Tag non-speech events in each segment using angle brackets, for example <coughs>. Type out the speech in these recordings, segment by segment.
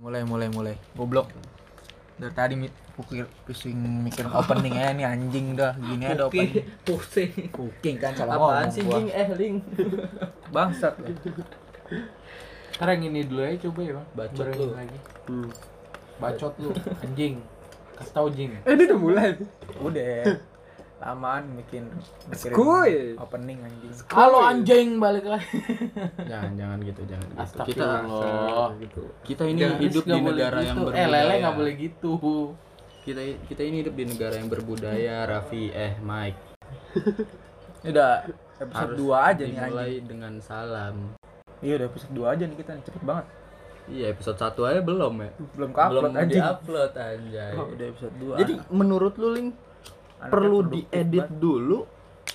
Mulai mulai mulai. Goblok. Dari tadi mi- pikir pusing mikir opening ya ini anjing dah gini ada opening. pusing Cooking kan salah apaan ngomong sih jing eh ling <laughs> Bangsat. lu. Sekarang ini dulu aja coba ya bang Bacot Baru lu. lagi Bacot lu Anjing Kasih tau Jing Eh ini udah mulai. Udah. Lamaan bikin Skuy. opening anjing. Halo anjing balik lagi jangan jangan gitu jangan gitu. kita gitu. kita ini Garis hidup nggak di negara yang gitu. berbudaya Eh lele gak boleh gitu kita kita ini hidup di negara yang berbudaya Raffi eh Mike Ini <laughs> udah episode 2 aja nih dimulai anjing. dengan salam Iya udah episode 2 aja nih kita nih cepet banget. iya episode 1 aja belum ya Belum ke-upload belum anjing. diupload anjay Oh, udah episode 2. jadi menurut lu Ling Anaknya perlu diedit banget. dulu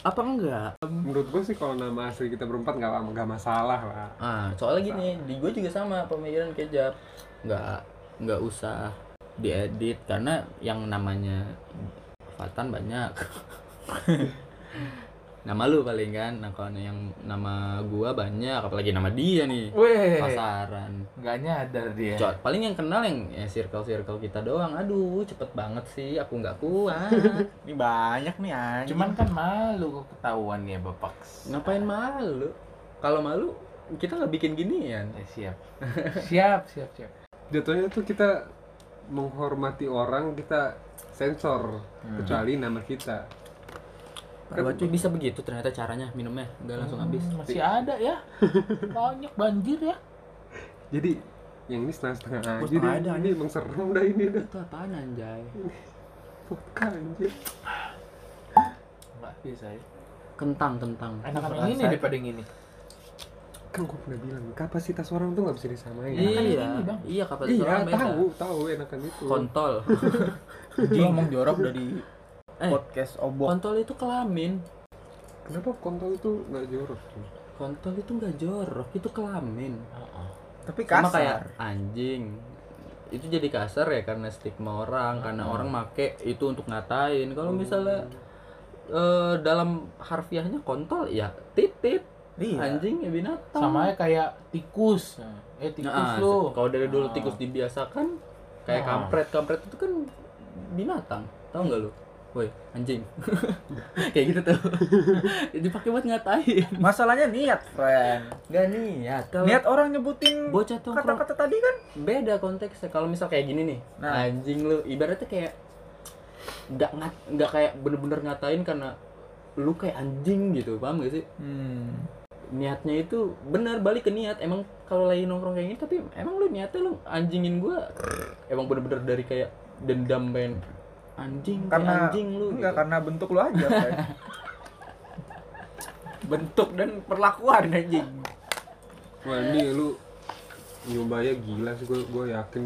apa enggak Menurut gue sih kalau nama asli kita berempat nggak nggak masalah lah. ah soalnya gini di gue juga sama pemikiran kejap nggak nggak usah diedit karena yang namanya Fatan banyak <laughs> nama lu paling kan nah kalau yang nama gua banyak apalagi nama dia nih. Weh. Pasaran. Gak nyadar dia. Cot, paling yang kenal yang ya circle circle kita doang. Aduh cepet banget sih aku nggak kuat. <laughs> Ini banyak nih anjing. Cuman kan malu kok ketahuan ya bapak. Ngapain malu? Kalau malu kita nggak bikin ginian. Eh, Siap. <laughs> Siap siap siap. Jatuhnya tuh kita menghormati orang kita sensor kecuali nama kita. Cuy. bisa begitu ternyata caranya minumnya nggak langsung habis Hmm, Masih ada ya <laughs> Banyak banjir ya Jadi yang ini setengah-setengah aja deh. ada, Ini emang serem dah ini dah. itu apaan anjay <laughs> Vodka anjir. Nggak bisa ya kentang kentang Enakan Rasa. yang ini daripada yang ini Kan gue pernah bilang kapasitas orang tuh nggak bisa disamain. Yang iya ini, Bang. iya kapasitas Iya orang beda. tahu tahu enakan itu. kontol <laughs> ngomong jorok dari eh podcast obok. kontol itu kelamin Kenapa kontol itu nggak jorok? tuh? kontol itu nggak jorok itu kelamin Tapi sama kasar. kayak anjing itu jadi kasar ya karena stigma orang karena orang make itu untuk ngatain kalau misalnya eh, dalam harfiahnya kontol ya titit Iya. anjing ya binatang Sama kayak tikus Eh tikus Nah, lu kalau dari dulu Ah. tikus dibiasakan kayak Ah. kampret kampret itu kan binatang tahu nggak lu woi anjing. <laughs> Kayak gitu tuh. <laughs> Dipakai buat ngatain. Masalahnya niat, friend. nggak niat kalau Niat orang nyebutin bocah tuh kata-kata tadi kan? beda konteksnya. Kalau misal kayak gini nih Nah. anjing lu ibaratnya kayak nggak ngat nggak kayak bener-bener ngatain karena lu kayak anjing gitu paham gak sih? Hmm. niatnya itu bener balik ke niat. Emang kalau lagi nongkrong kayak gini tapi emang lu niatnya lu anjingin gua? Emang bener-bener dari kayak dendam pengen anjing Karena anjing lu enggak gitu. karena bentuk lu aja, <laughs> bentuk dan perlakuan anjing. Wah ini lu nyobanya gila sih gue gue yakin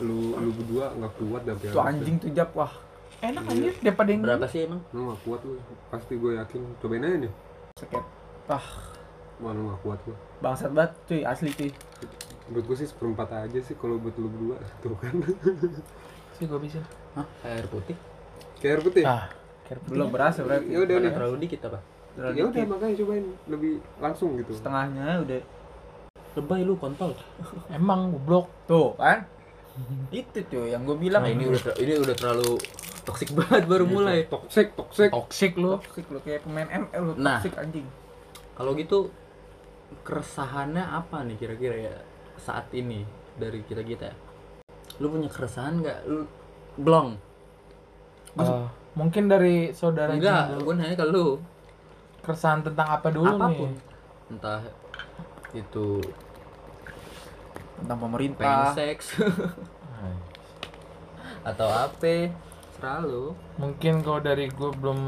lu lu berdua nggak kuat dah Tuh anjing tuh jap. Wah. Enak anjir daripada yang berapa sih emang? Lu nggak kuat lu. Pasti gue yakin. Cobain aja nih. Sakit. Wah, Wah lu nggak kuat lu bangsat banget cuy, asli cuy. menurut gue sih seperempat aja sih kalau buat lu berdua. <laughs> Tuh kan sih gua bisa Hah? air putih kayak air putih Ah kira Belum berasa berarti. ya udah nih terlalu dikit apa Terlalu ya udah makanya cobain lebih langsung gitu Setengahnya udah. lebay lu kontol <laughs> Emang goblok Tuh kan? Itu cuy yang gue bilang nah, ini udah ini udah terlalu toksik banget baru mulai toxic toxic Toxic lu toxic lu kayak pemain ML lu Nah. toxic anjing. Kalau gitu keresahannya apa nih kira-kira ya saat ini dari kita kita? Lu punya keresahan nggak? Lu blong? Eh, Mungkin dari saudara Enggak, gue nanya ke lu. Keresahan tentang apa dulu Apa pun. nih Entah itu Tentang pengen pemerintah. seks <laughs> atau apa? Selalu Mungkin kalau dari gue belum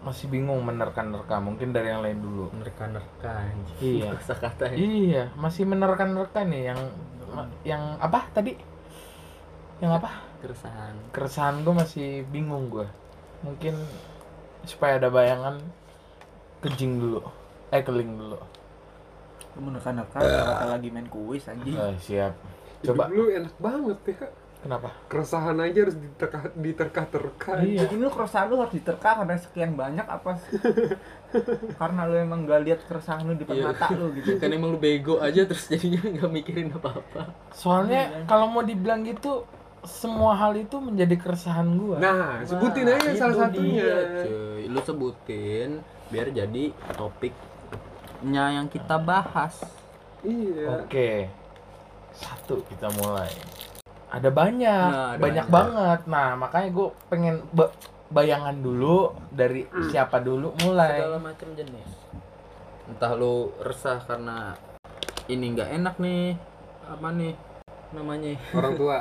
masih bingung menerka-nerka Mungkin dari yang lain dulu nerka-nerka anjing. Iya. <laughs> Iya masih menerka-nerka nih yang yang apa tadi? Yang apa? Keresahan. Keresahan gue masih bingung gue Mungkin supaya ada bayangan Kejing dulu Eh keling dulu Lu menekan-nekan kata lagi main kuis anjing. Eh, Siap Coba lu enak banget ya Kenapa? keresahan aja harus diterka diterka-terka Iya. ini lu keresahan lu harus diterka karena sekian banyak apa sih? <laughs> karena lu emang gak lihat keresahan lu di depan Iya. mata lu gitu kan emang lu bego aja terus jadinya nggak mikirin apa-apa Soalnya kalau mau dibilang gitu semua hal itu menjadi keresahan gua. nah sebutin Wah, aja salah satunya dia, cuy. lu sebutin biar jadi topiknya yang kita bahas iya Oke. Satu kita mulai. Ada banyak, Nah, ada banyak banyak. banget. Nah, makanya gue pengen ba- bayangan dulu dari siapa dulu mulai. segala macam jenis entah lu resah karena ini nggak enak nih apa nih namanya orang tua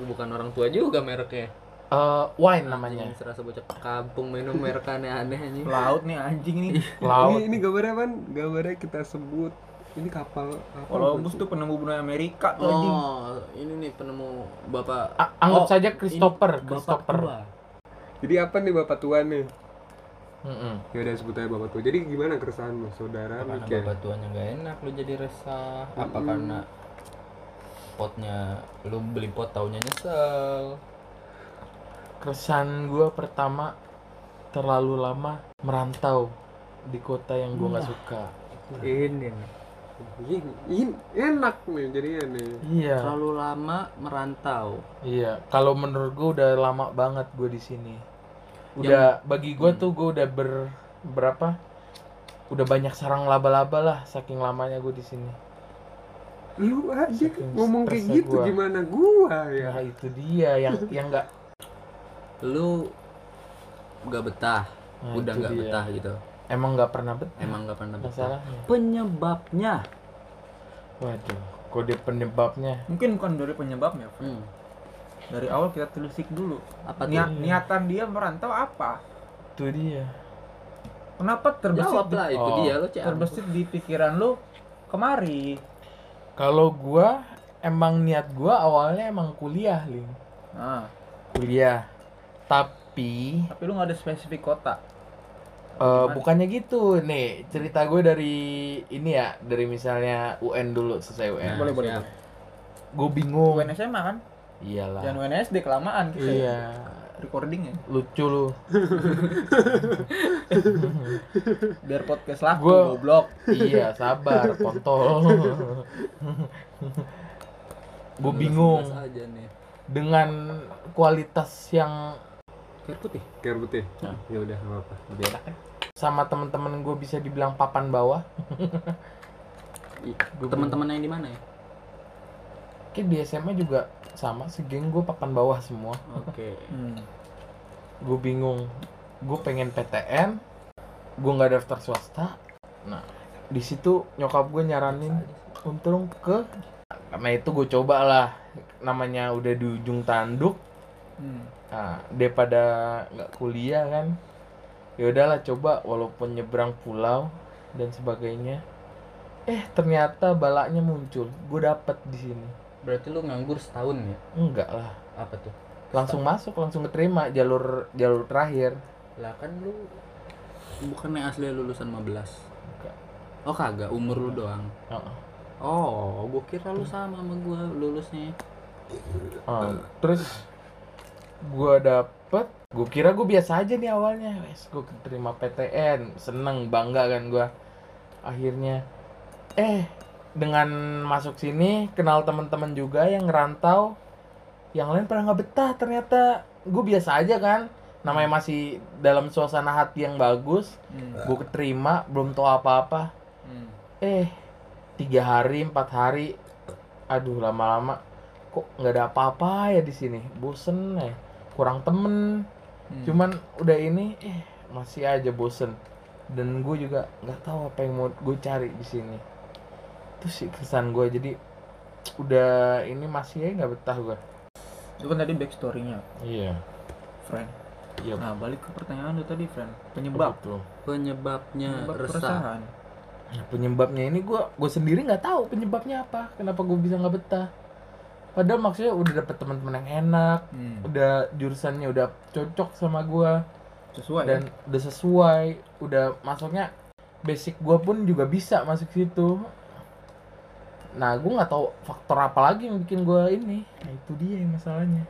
bukan orang tua juga mereknya. Eh, wine namanya. Anjing, serasa bocah kampung minum merek aneh-aneh anjing. Laut nih anjing nih. Laut. ini, ini gambarnya kan gambarnya kita sebut. Ini kapal kapal Columbus tuh penemu benua Amerika tuh anjing. oh ini nih penemu bapak. A- anggap Oh, saja Christopher, Christopher. tua. jadi apa nih bapak tua nih? Mm-mm. ya udah sebut aja bapak tua. Jadi gimana keresahanmu saudara? Karena Mika bapak tuanya? Nggak enak lu jadi resah. Apa Mm-mm. karena potnya lu beli pot taunya nyesel Keresahan gue pertama terlalu lama merantau di kota yang gue nggak suka. ini nih ini, ini enak nih jadinya nih Iya, terlalu lama merantau iya. Kalau menurut gue udah lama banget gue di sini. Udah bagi gue tuh gue udah ber berapa? Udah banyak sarang laba-laba lah saking lamanya gue di sini. Lu aja. Saking ngomong kayak gitu gua. gimana gua ya? Ya itu dia yang yang nggak lu nggak betah Nah, udah nggak betah gitu. Emang nggak pernah betah? Emang nggak pernah betah. Masalahnya. penyebabnya. Waduh, kode penyebabnya. mungkin bukan dari penyebabnya hmm. dari awal kita telisik dulu. Apa tuh? Niat, niatan dia merantau apa? Itu dia. kenapa terbesit jawab di, lah itu Oh. dia lo cek terbesit di pikiran lu kemari Kalau gua emang niat gua awalnya emang kuliah, Ling. nah Kuliah. Tapi tapi lu nggak ada spesifik kota? Eh, Gimana? bukannya gitu. Nih cerita gue dari ini ya dari misalnya UN dulu selesai UN boleh boleh siap. gue bingung. UN SMA kan? Iyalah. Jangan UN SD kelamaan kita iya recording ya? Lucu lu. <laughs> Biar podcast laku Gua- goblok. Iya sabar kontol. Gue bingung Jelas aja nih. dengan kualitas yang Air putih? Kayak putih. Nah. ya udah nggak apa lebih enak kan? Sama temen-temen gue bisa dibilang papan bawah. Ih, Gua teman-teman yang di mana ya? Kayak di SMA juga sama segeng gue papan bawah semua. Oke. Hmm. gue bingung gue pengen PTN gue nggak daftar swasta. Nah di situ nyokap gue nyaranin untung ke karena itu gue coba lah namanya udah di ujung tanduk. Hmm. nah daripada nggak kuliah kan. Ya udahlah coba walaupun nyebrang pulau dan sebagainya. Eh ternyata balaknya muncul gue dapet di sini berarti lu nganggur setahun ya? Enggak lah. Apa tuh? Langsung masuk langsung keterima jalur jalur terakhir. Lah kan lu bukannya asli lulusan 15 Enggak. oh kagak. Umur lu doang? Heeh. oh gua kira lu sama sama gua lulusnya. Ah, terus gua dapet gua kira gua biasa aja nih awalnya. Wes gua keterima PTN seneng bangga kan gua. Akhirnya eh dengan masuk sini kenal teman-teman juga yang ngerantau yang lain pada nggak betah ternyata. Gue biasa aja kan namanya masih dalam suasana hati yang bagus Hmm. gue keterima belum tahu apa-apa. Hmm. eh tiga hari empat hari aduh lama-lama kok nggak ada apa-apa ya di sini? Bosen ya kurang temen. Hmm. cuman udah ini eh masih aja bosen. Dan gue juga nggak tahu apa yang mau gue cari di sini itu sih kesan gue jadi udah ini masih aja nggak betah gue itu kan tadi backstory-nya. Iya. Friend. Iya. Nah balik ke pertanyaan lu tadi friend. Penyebab. betul penyebabnya penyebab resah. keresahan. Nah, penyebabnya ini gue gue sendiri nggak tahu penyebabnya apa. Kenapa gue bisa nggak betah? Padahal maksudnya udah dapet teman-teman yang enak Hmm. udah jurusannya udah cocok sama gua. Sesuai dan udah sesuai udah masuknya basic gua pun juga bisa masuk situ nah gue nggak tahu faktor apa lagi yang bikin gue ini. Nah itu dia yang masalahnya.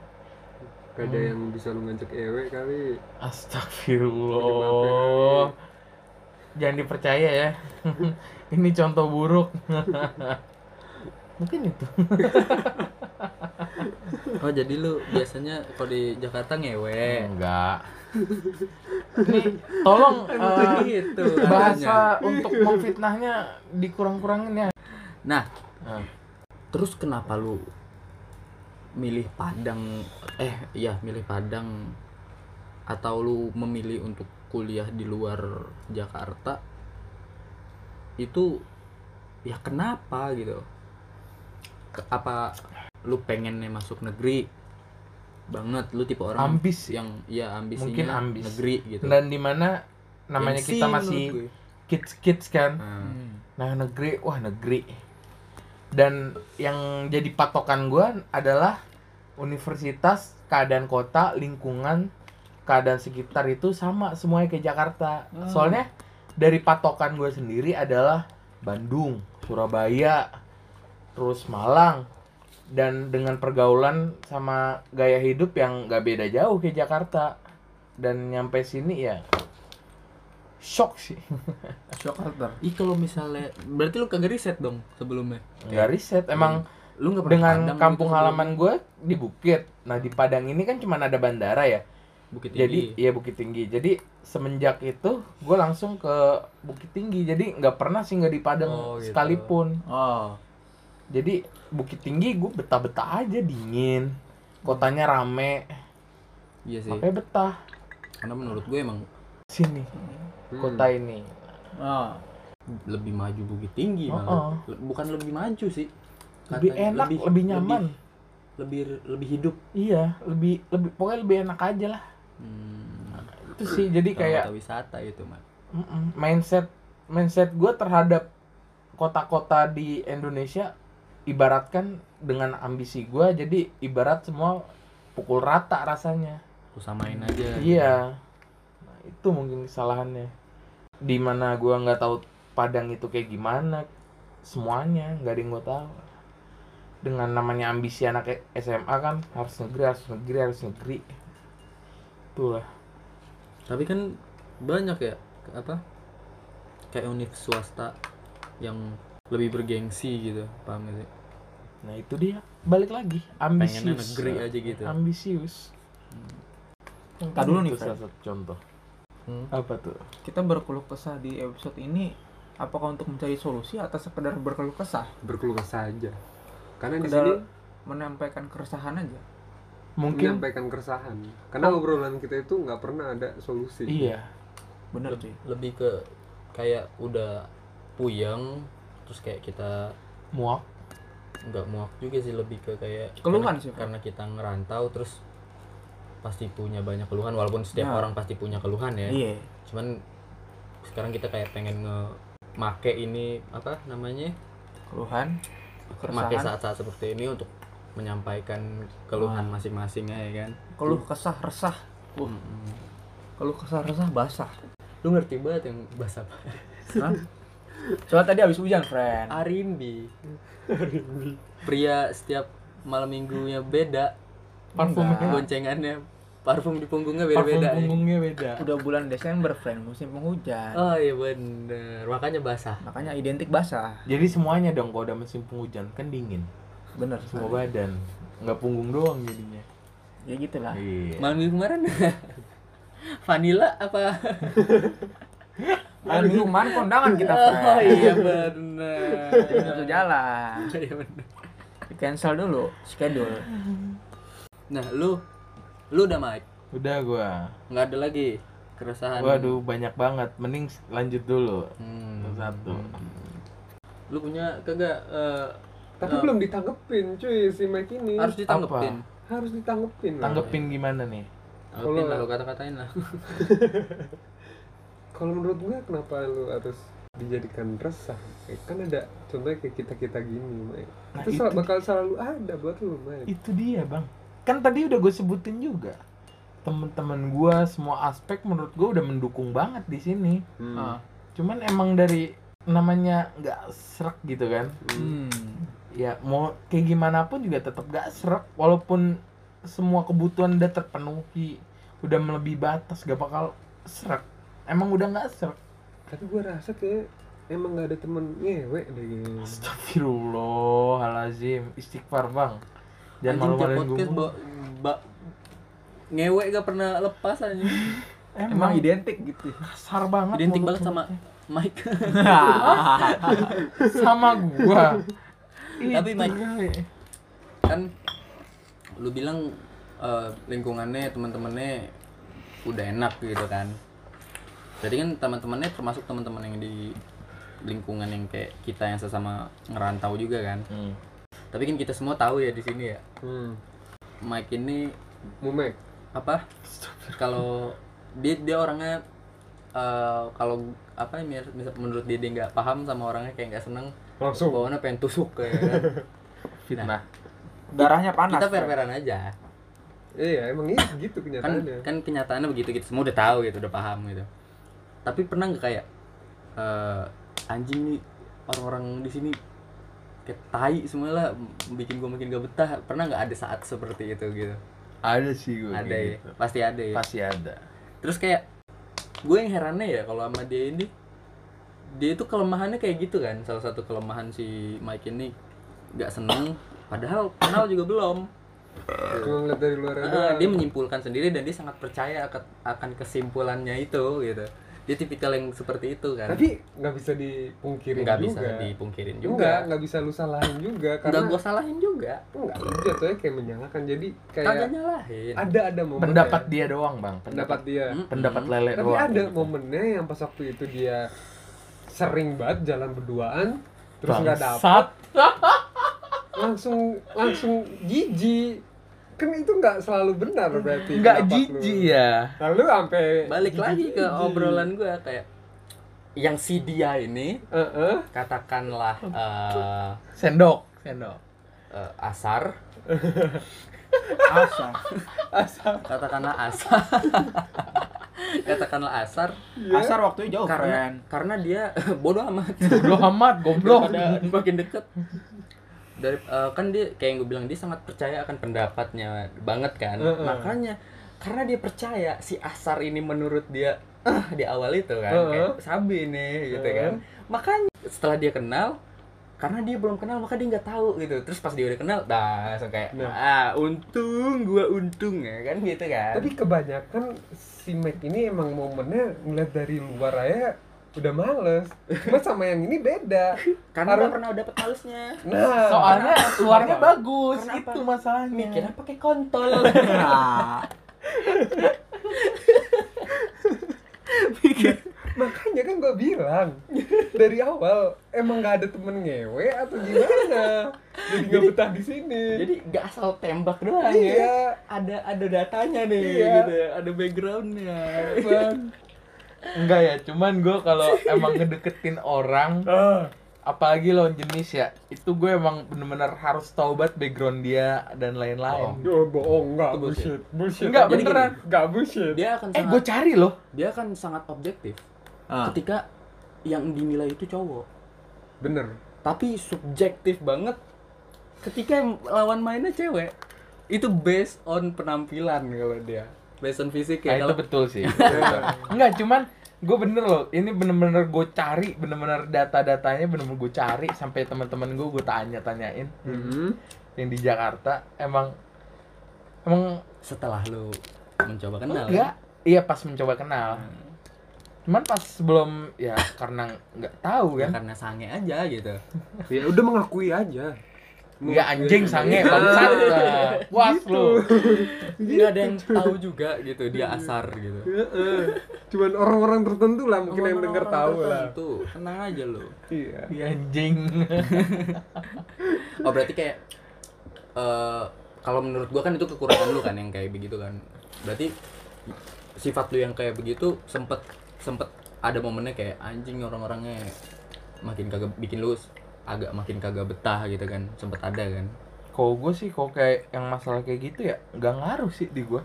Gak ada yang bisa lu ngajak ewe kali. Astagfirullah. Jangan dipercaya ya. <laughs> Ini contoh buruk. <laughs> Mungkin itu. <laughs> Oh jadi lu biasanya kalau di Jakarta ngewe. enggak. Ini tolong eh, gitu. bahasa untuk memfitnahnya dikurang-kurangin ya. Nah, Nah, terus kenapa lu milih Padang? Eh iya milih Padang. Atau lu memilih untuk kuliah di luar Jakarta? Itu ya kenapa gitu? Apa lu pengennya masuk negeri? Banget lu tipe orang ambis yang ya ambisinya Mungkin ambis. negeri gitu. Dan di mana namanya Gengsi kita masih kids kids kan? Nah, nah negeri wah negeri dan yang jadi patokan gua adalah universitas keadaan kota lingkungan keadaan sekitar itu sama semuanya kayak Jakarta. Soalnya dari patokan gue sendiri adalah Bandung Surabaya terus Malang. Dan dengan pergaulan sama gaya hidup yang gak beda jauh kayak Jakarta. Dan nyampe sini ya shock sih. Shock alter Ih kalau misalnya berarti lu kagak riset dong sebelumnya. nggak riset emang Lu nggak pernah dengan kampung gitu halaman gue di Bukit. Nah di Padang ini kan cuma ada bandara ya? Bukit jadi Tinggi. iya Bukit Tinggi. Jadi semenjak itu gue langsung ke Bukit Tinggi. Jadi nggak pernah sih nggak di Padang Oh, gitu. sekalipun. Oh. Jadi Bukit Tinggi gue betah-betah aja dingin. Kotanya rame. Iya sih. makanya betah. Karena menurut gue emang sini Hmm. kota ini oh lebih maju Bukit Tinggi Oh, malah. oh. Bukan lebih maju sih. lebih Katanya. enak lebih, nyaman Lebih, lebih lebih hidup. iya lebih lebih pokoknya lebih enak aja lah Hmm. itu sih jadi kayak Kota wisata itu. Mm-mm. mindset mindset gue terhadap kota-kota di Indonesia ibaratkan dengan ambisi gue jadi ibarat semua pukul rata rasanya Lu samain aja. iya nah, itu mungkin kesalahannya di mana gue nggak tahu Padang itu kayak gimana semuanya nggak ada yang gue tahu. Dengan namanya ambisi anak SMA kan harus negeri harus negeri harus negeri. Itulah. Tapi kan banyak ya apa? Kayak univ swasta yang lebih bergengsi gitu, paham gak sih? nah itu dia. Balik lagi Pengennya ambisius. negeri aja gitu. ambisius. Ntar dulu nih, salah satu contoh Hmm. apa tuh? Kita berkeluh kesah di episode ini apakah untuk mencari solusi atau sekedar berkeluh kesah? Berkeluh kesah aja. Karena di sini menyampaikan keresahan aja. Mungkin menyampaikan keresahan. Karena obrolan kita itu nggak pernah ada solusi. Iya. Bener Leb- sih lebih ke kayak udah puyeng terus kayak kita muak. nggak muak juga sih. Lebih ke kayak Keluhan karena, sih, karena kita ngerantau terus pasti punya banyak keluhan walaupun setiap Ya. orang pasti punya keluhan ya. Iya. Cuman sekarang kita kayak pengen nge make ini apa namanya? Keluhan make saat-saat seperti ini untuk menyampaikan keluhan Ah. masing-masing ya kan? Keluh kesah resah. Uh, Mm-mm. keluh kesah resah basah. Lu ngerti banget yang apa? Hah? soalnya tadi habis hujan friend. Arimbi. Pria setiap malam minggunya beda parfumnya Enggak. goncengannya parfum di punggungnya parfum beda-beda ya. punggungnya beda. Udah bulan Desember friend. Musim penghujan. Oh iya bener. Makanya basah. Makanya identik basah. Jadi semuanya dong kalau udah musim penghujan kan dingin. Bener. Semua badan. Nggak punggung doang jadinya. Ya gitulah. Iya. Malam minggu kemarin? <laughs> Vanilla apa? Malam minggu kemarin kondangan kita oh iya bener. Jadi satu jalan. Iya bener. Cancel dulu schedule nah lu lu udah Mike? Udah gua. Nggak ada lagi keresahan. Waduh banyak banget. Mending lanjut dulu. Hmm. satu. Lu punya kagak eh, tapi eh, belum ditanggepin cuy si Mike ini. Harus ditanggepin? Harus ditanggepin lah. tanggepin gimana nih? Tanggepin Kalau- lah lu kata-katain lah. <laughs> Kalau menurut gue kenapa lu harus dijadikan resah? Eh, kan ada contohnya kayak kita kita gini Mike. Nah, itu, itu bakal selalu ada buat lu Mike. Itu dia bang kan tadi udah gue sebutin juga temen-temen gua semua aspek menurut gua udah mendukung banget di sini Hmm. Ah. cuman emang dari namanya nggak serak gitu kan Hmm. ya mau kayak gimana pun juga tetap gak serak walaupun semua kebutuhan udah terpenuhi udah melebihi batas gak bakal serak emang udah nggak serak tapi gue rasa kayak emang gak ada temen ngewe deh. Astagfirullahalazim istighfar bang jangan malu-maluin gue podcast ba, ba- ngewe gak pernah lepas aja Emang emang identik gitu. kasar banget identik banget sama Mike. <laughs> Sama gua. Tapi, Mike, kan lu bilang eh, lingkungannya teman-temannya udah enak gitu kan. Jadi kan teman-temannya termasuk teman-teman yang di lingkungan yang kayak kita yang sesama ngerantau juga kan. Hmm. Tapi kan kita semua tahu ya di sini ya hmm. Mike ini mumek apa kalau dia dia orangnya eh, kalau apa ya misal menurut dia dia nggak paham sama orangnya kayak nggak seneng langsung bawaannya pengen tusuk kayak kan. <laughs> fitnah Darahnya panas. kita Pak. fair-fairan aja iya emang iya gitu kan kenyataannya kan kenyataannya begitu kita semua udah tahu gitu udah paham gitu tapi pernah nggak kayak eh, anjing nih orang-orang di sini kayak tai semua lah bikin gua makin gak betah. Pernah nggak ada saat seperti itu gitu? Ada sih gue ada ya? pasti ada ya? Pasti ada. Terus kayak gue yang herannya ya kalau sama dia ini dia itu kelemahannya kayak gitu kan. Salah satu kelemahan si Mike ini nggak seneng. Padahal kenal juga belum. Cuma ngeliat dari luar doang dia menyimpulkan sendiri dan dia sangat percaya akan, akan kesimpulannya itu gitu dia tipikal yang seperti itu kan. Tapi nggak bisa dipungkirin nggak juga. bisa dipungkirin juga. nggak bisa lu salahin juga nggak karena gue salahin juga. Enggak lu jatuhnya kayak menyalahkan. Jadi kagak kayak nyalahin. ada ada momen pendapat dia doang bang. Pendapat dia. Mm-mm. pendapat lele tapi doang. ada momennya yang pas waktu itu dia sering banget jalan berduaan terus nggak dapet. Langsung langsung jijik kan itu nggak selalu benar berarti nggak jijik ya lalu sampai balik jijik- lagi ke jijik. obrolan gue kayak yang si dia ini Heeh. katakanlah eh, sendok sendok. eh, asar. Asar. katakanlah asar. Katakanlah asar. <laughs> Asar waktunya jauh, karena friend. karena dia <laughs> bodoh amat. Bodoh amat goblok. Makin deket dari eh, kan dia kayak yang gue bilang dia sangat percaya akan pendapatnya banget kan Heeh. makanya karena dia percaya si asar ini menurut dia ah di awal itu kan Heeh. kayak sabi nih gitu Heeh. kan makanya setelah dia kenal karena dia belum kenal maka dia nggak tahu gitu terus pas dia udah kenal dah langsung kayak Nah. ah untung gua untung ya kan gitu kan tapi kebanyakan si Mac ini emang momennya ngeliat dari luar aja udah males. Cuma sama yang ini beda. <laughs> Karena Harus- pernah dapet halusnya. Nah. Soalnya luarnya Kenapa? bagus Karena itu apa? masalahnya. Mikirnya pakai kontol. <laughs> Nah, makanya kan gue bilang dari awal emang nggak ada temen ngewe atau gimana? Jadi nggak betah di sini. jadi nggak asal tembak doang ya. Iya. Ada ada datanya nih Iya. gitu ya, ada backgroundnya. Bang. Enggak ya cuman gue kalau emang ngedeketin orang ah. apalagi lawan jenis ya itu gue emang bener-bener harus tahu banget background dia dan lain-lain. Oh, bohong. Nggak Itu bullshit. bullshit. Enggak, Jadi beneran. nggak bullshit. Dia akan eh sangat gue cari loh. dia akan sangat objektif ah. ketika yang dinilai itu cowok. Bener. Tapi subjektif banget ketika lawan mainnya cewek. Itu based on penampilan kalau dia based on fisik nah, ya itu kalau betul sih. <laughs> Enggak cuman gue bener loh ini bener-bener gue cari bener-bener data-datanya bener-bener gue cari sampai teman-teman gue gue tanya-tanyain. Hmm. yang di Jakarta emang emang setelah lu mencoba kenal enggak. Iya pas mencoba kenal. Cuman pas sebelum ya karena nggak tahu ya kan? karena sange aja gitu. Ya udah mengakui aja nggak anjing sange bangsat. Lah. puas lu. Nggak ada yang tahu juga gitu dia asar gitu. Heeh. cuman orang-orang tertentu lah mungkin yang denger tahu lah. tuh tenang aja lu. Iya. Iya, anjing. <laughs> Oh berarti kayak eh kalau menurut gua kan itu kekurangan lu kan yang kayak begitu kan. Berarti sifat lu yang kayak begitu sempet sempet ada momennya kayak anjing orang-orangnya makin kagak bikin lu agak makin kagak betah gitu kan sempet ada kan kalau gue sih kalau kayak yang masalah kayak gitu ya nggak ngaruh sih di gue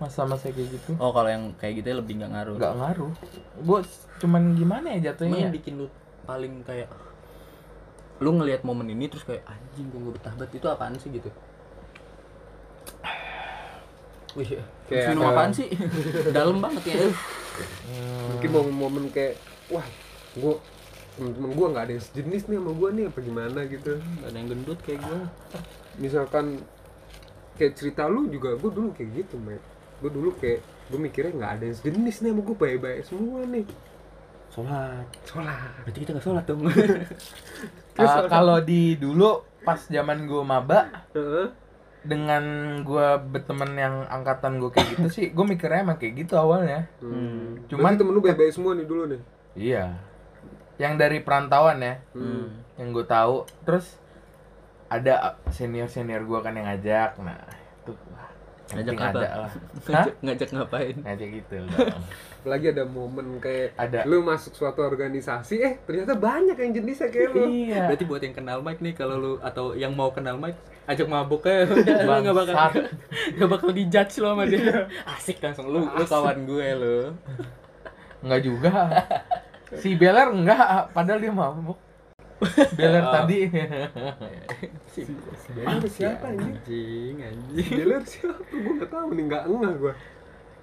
masa-masa kayak gitu oh kalau yang kayak gitu lebih nggak ngaruh nggak ngaruh gue cuman gimana ya jatuhnya yang ya? bikin lu paling kayak lu ngelihat momen ini terus kayak anjing gue nggak betah banget itu apaan sih gitu <sighs> Wih, Kayak minum apa? apaan sih? <laughs> Dalam banget ya. <laughs> mungkin momen-momen kayak wah gua temen-temen gua nggak ada yang sejenis nih sama gua nih apa gimana gitu Gak ada yang gendut kayak gue. misalkan kayak cerita lu juga gua dulu kayak gitu Mek gua dulu kayak gua mikirnya nggak ada yang sejenis nih sama gua baik-baik semua nih Sholat. sholat Berarti kita gak sholat dong. <laughs> Ah, kalau di dulu pas zaman gue maba Heeh. dengan gue berteman yang angkatan gue kayak gitu sih gue mikirnya emang kayak gitu awalnya Hmm. Cuman- Cuman temen lu baik-baik semua nih dulu nih iya yang dari perantauan ya. Hmm. yang gue tahu. Terus ada senior senior gue kan yang ngajak. Nah itu wah, Ngajak apa? ada lah. <laughs> Ngajak, ngajak ngapain? ngajak gitu <laughs> apalagi ada momen kayak Ada. lu masuk suatu organisasi eh ternyata banyak yang jenisnya kayak lu. Iya. Berarti buat yang kenal Mike nih kalau lu atau yang mau kenal Mike ajak mabuk udah <laughs> lu nggak bakal nggak bakal dijudge lo sama dia. Asik langsung lu lu kawan gue lu. Enggak juga. Si Beler enggak, padahal dia mabuk. Beler Oh. tadi. si Dealer siapa anjing? anjing anjing Dealer siapa? Gue gak tahu nih, gak ngeh gue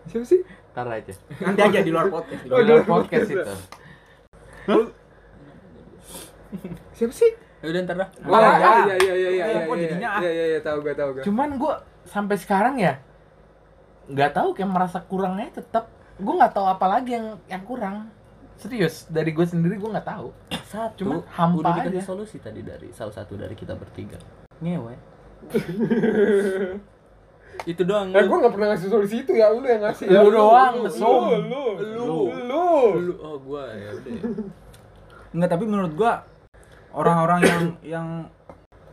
Siapa sih? Ntar aja. Nanti aja di luar podcast. Di luar podcast itu. Siapa sih? ya udah ntar dah Oh, aja. iya iya iya iya Eh, iya kok iya jadinya ah? iya iya iya tahu gue tahu gue Cuman gua sampai sekarang ya nggak tahu kayak merasa kurangnya tetap gue nggak tahu apa lagi yang yang kurang serius dari gue sendiri gue nggak tahu <coughs> satu Cuman hampa udah dikasih aja. solusi tadi dari salah satu dari kita bertiga ngewe <laughs> itu doang Eh gue gak pernah ngasih solusi itu ya, lu yang ngasih ya Lu doang, lu, mesum. Lu, lu, Lu. lu, lu oh gua ya udah Enggak, tapi menurut gua orang-orang yang yang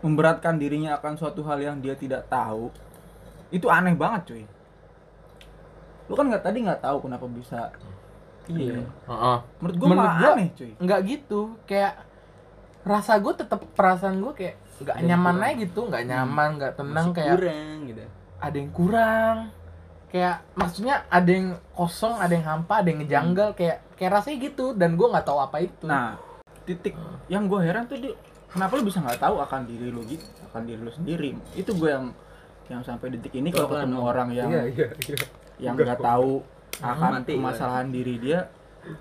memberatkan dirinya akan suatu hal yang dia tidak tahu itu aneh banget cuy. Lu kan nggak tadi nggak tahu kenapa bisa. Iya. Menurut gua Menurut malah gua- aneh cuy. nggak gitu. Kayak rasa gue tetap perasaan gue kayak nggak nyaman kurang. aja gitu nggak nyaman nggak tenang Masih kayak kurang gitu. ada yang kurang. Kayak maksudnya ada yang kosong ada yang hampa ada yang ngejanggal kayak kayak rasanya gitu dan gue nggak tahu apa itu. Nah, titik yang gua heran tuh dia kenapa lu bisa nggak tahu akan diri lu gitu, akan diri lu sendiri. Itu gua yang yang sampai detik ini kalau Pelan-pelan, ketemu orang yang Iya iya iya. yang nggak tahu akan Mati, permasalahan diri dia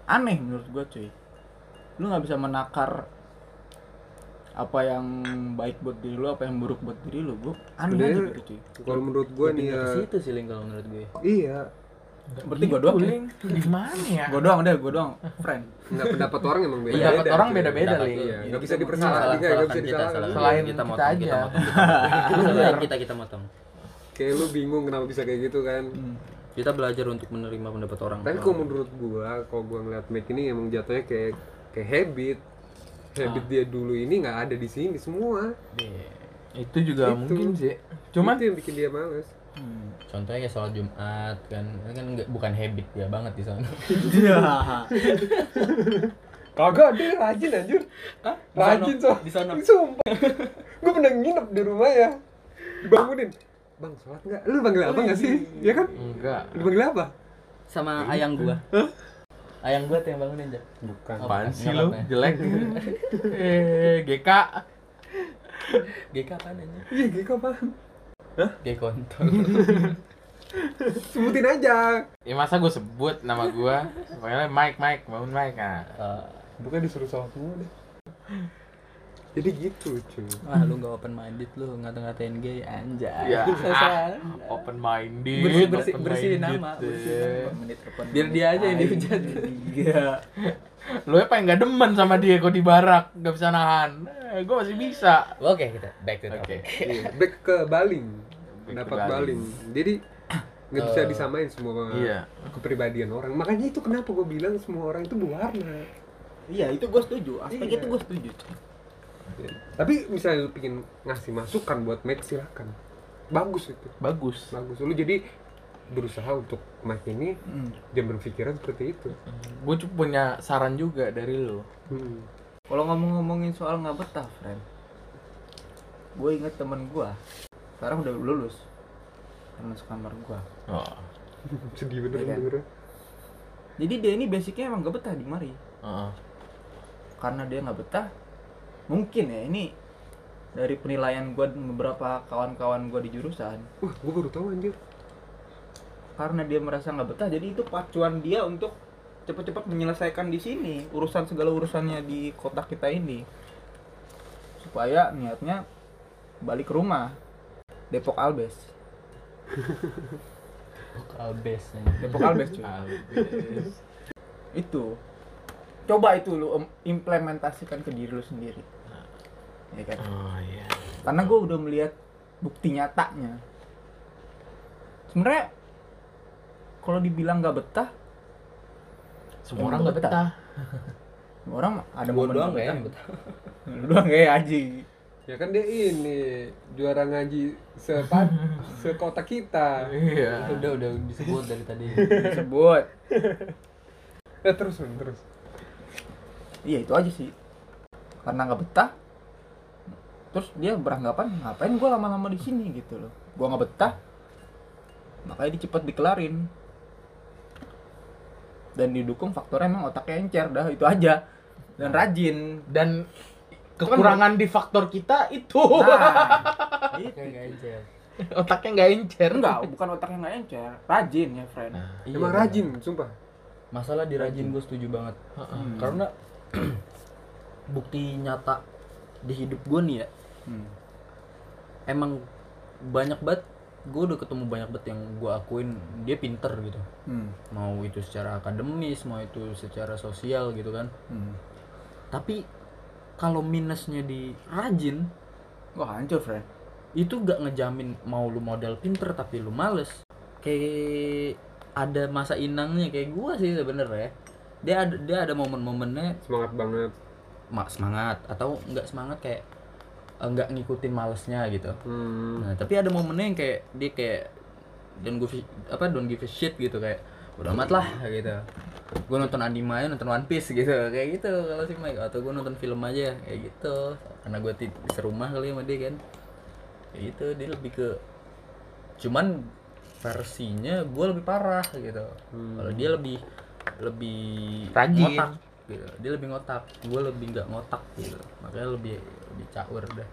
aneh menurut gua cuy. Lu nggak bisa menakar apa yang baik buat diri lu apa yang buruk buat diri lu gua aneh aja Sebenarnya- gitu cuy. Kalau menurut gue nih ya, ke situ sih Ling, kalau menurut gue iya. Berarti gua doang ya? Link. gimana ya? Gua doang deh gua doang. Friend. Nggak pendapat orang emang beda. Pendapat orang beda-beda, Link. Iya, Iya, nggak bisa dipersalahkan, salah- nggak bisa salahkan kita, disalahkan. salah- Selain kita motong, aja. kita motong, kita motong. Selain kita kita motong. Kayak lu bingung kenapa bisa kayak gitu kan kita belajar untuk menerima pendapat orang Tapi kalau menurut gua, kalau gua ngeliat Mac ini emang jatuhnya kayak kayak habit. Habit dia dulu ini nggak ada di sini semua. Iya. itu juga Itu. mungkin sih. Cuman Itu yang bikin dia males. Hmm. contohnya kayak sholat Jumat kan. Kan nggak- bukan habit dia banget di sana. Iya. <laughs> Kagak dia rajin anjir. Hah? Rajin so. Di sana? Sumpah. Gue pernah nginep di rumah ya. Dibangunin Bang sholat nggak? Lu panggil apa nggak sih? Ya kan? enggak. Lu panggil apa? sama ayang gua. Ayang gua tuh yang bangunin aja Bukan. Oh, apaan sih lu? jelek. <laughs> Eh GK GK apaan aja Iya gitu apaan? G kontol. <laughs> Sebutin aja. Ya masa gue sebut nama gue pokoknya Mike Mike. Bangun Mike. Nah. Eh, Bukan disuruh sholat semua deh Jadi gitu cuy. Wah lu gak open minded lu ngata-ngatain gay anjay. <laughs> Ya. Sesat. open minded Bersih- bersih- open bersihin minded, nama, bersihin menit depan. Biar dia aja yang dihujat. iya. Lu apa yang gak demen sama dia kok di barak gak bisa nahan. Eh, gue masih bisa. Oke kita back to oke. topic. Iya, Back ke baling. Pendapat baling. baling. Jadi nggak bisa Eh, disamain semua iya. kepribadian orang. Makanya itu kenapa gue bilang semua orang itu berwarna. Iya itu gua setuju. Aspek Iya. itu gua setuju Ya. Tapi misalnya lu pengen ngasih masukan buat Mac silakan. Bagus itu. bagus Bagus. Lu jadi berusaha untuk Mac ini Hmm. jangan berpikiran seperti itu. gue cuma punya saran juga dari lu Hmm. Kalau ngomong-ngomongin soal nggak betah, friend, gue inget temen gue, sekarang udah lulus, temen sekamar gue. oh. <laughs> Sedih bener Iya kan? Jadi dia ini basicnya emang gak betah di mari. Heeh. karena dia nggak betah mungkin ya ini dari penilaian gue beberapa kawan-kawan gue di jurusan. Wah gue baru tahu anjir. Karena dia merasa nggak betah jadi itu pacuan dia untuk cepat-cepat menyelesaikan di sini urusan segala urusannya di kota kita ini. Supaya niatnya balik ke rumah. Depok Albes Albes Depok Albes cuy. Albes itu. Coba itu lu em- implementasikan ke diri lu sendiri ya kan Oh iya. karena gue udah melihat bukti nyatanya sebenarnya kalau dibilang nggak betah Semua orang nggak betah. betah. semua orang ada Gua momen doang nggak ya betah. <laughs> Lu doang kayak aji ya kan dia ini juara ngaji sepat <laughs> sekota kita Iya. udah udah disebut dari tadi <laughs> sebut eh terus terus iya itu aja sih karena nggak betah terus dia beranggapan ngapain gue lama-lama di sini? Gitu loh. Gue nggak betah. Makanya dia cepet dikelarin. Dan didukung faktornya emang otaknya encer dah itu aja. Dan rajin. Dan kekurangan di faktor kita itu. nah <laughs> itu encer. Otaknya nggak encer. enggak bukan otaknya nggak encer. Rajin ya friend. Iya, emang rajin sumpah. Masalah di rajin gue setuju banget. Hmm. karena <clears throat> bukti nyata di hidup gue nih ya Hmm. emang banyak banget gue udah ketemu banyak banget yang gue akuin dia pinter gitu Hmm. mau itu secara akademis mau itu secara sosial gitu kan Hmm. tapi kalau minusnya di rajin Wah hancur friend itu gak ngejamin mau lu model pinter tapi lu males kayak ada masa inangnya kayak gua sih sebenernya dia ada dia ada momen-momennya semangat banget mak semangat atau nggak semangat kayak nggak ngikutin malesnya gitu. Hmm. nah tapi ada momennya yang kayak dia kayak don't give a- apa don't give a shit gitu kayak udah amat lah gitu. Gue nonton anime aja nonton One Piece <laughs> gitu. Kayak gitu kalau si Mike atau gue nonton film aja kayak gitu. Karena gue di serumah kali sama dia kan. Kayak gitu dia lebih ke cuman versinya gue lebih parah gitu. Hmm. kalau dia lebih lebih Rajin. ngotak gitu. Dia lebih ngotak gue lebih nggak ngotak gitu. Makanya lebih lebih caur dah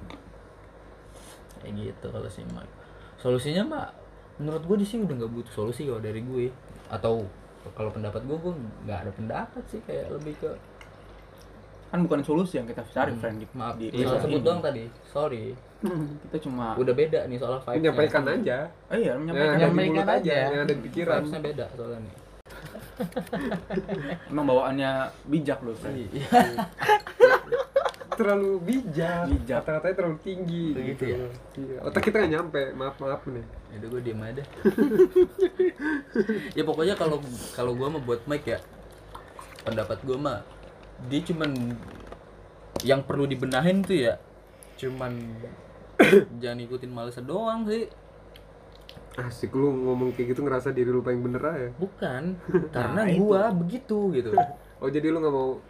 kayak gitu kalau si Mike solusinya mah menurut gue di sini udah nggak butuh solusi kalau dari gue. Atau kalau pendapat gue gue nggak ada pendapat sih kayak lebih ke kan bukan solusi yang kita cari Hmm, friend maaf. di episode sebut ini. doang tadi. Sorry. Kita cuma udah beda nih soal vibe menyampaikan aja. Oh iya menyampaikan ada di menyampaikan aja aja. yang ada di pikiran. Vibesnya beda soalnya nih. Emang bawaannya bijak loh friend Iya. <laughs> terlalu bijak Bijak. kata-katanya terlalu tinggi Begitu ya? Iya. otak kita nggak nyampe maaf maaf nih Yaudah gue diem aja Ya pokoknya kalau kalau gue mau buat mic ya Pendapat gue mah Dia cuman Yang perlu dibenahin tuh ya Cuman Jangan ikutin malesnya doang sih asik lu ngomong kayak gitu ngerasa diri lu paling bener aja Bukan <laughs> Karena Nah, itu. gua begitu gitu <laughs> oh jadi lu nggak mau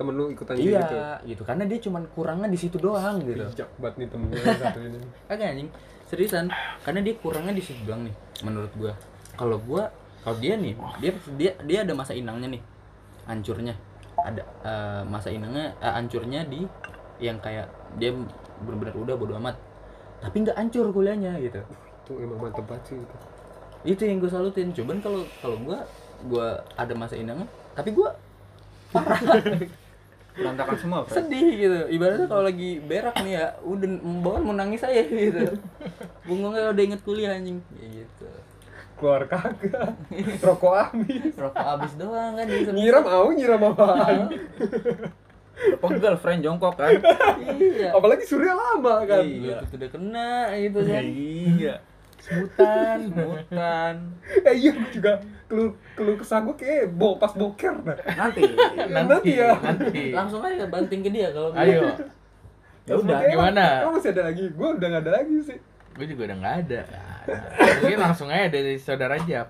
temen lu ikutan kayak gitu Iya gitu? Karena dia cuman kurangnya di situ doang gitu. Bijak banget nih temen gue satu ini. <laughs> Kagak anjing. Seriusan karena dia kurangnya di situ doang nih menurut gua. Kalau gua kalau dia nih dia dia dia ada masa inangnya nih. Hancurnya. Ada eh, masa inangnya eh, hancurnya di yang kayak dia benar-benar udah bodo amat. Tapi nggak hancur kuliahnya gitu. Itu emang mantep banget sih itu itu yang gue salutin. Cuman kalau kalau gua gua ada masa inangnya tapi gua <laughs> berantakan semua friend sedih gitu. Ibaratnya kalau lagi berak nih ya udah bawaan mau nangis aja gitu. Bungungnya udah inget kuliah anjing. Kayak gitu. Keluar kagak. Rokok habis. Rokok habis doang kan seneng. nyiram mau nyiram apaan pegel friend jongkok kan? <laughs> Iya. Apalagi surya lama kan? Iya itu udah kena gitu kan. Iya semutan mutan eh iya juga keluh keluh kesah gue kayak bo pas boker nah <laughs> nanti nanti ya Nanti. langsung aja banting ke dia kalau Ayo. ya udah gimana? emang masih ada lagi gue udah gak ada lagi sih Gue juga udah nggak ada. Mungkin langsung aja dari saudara Jap.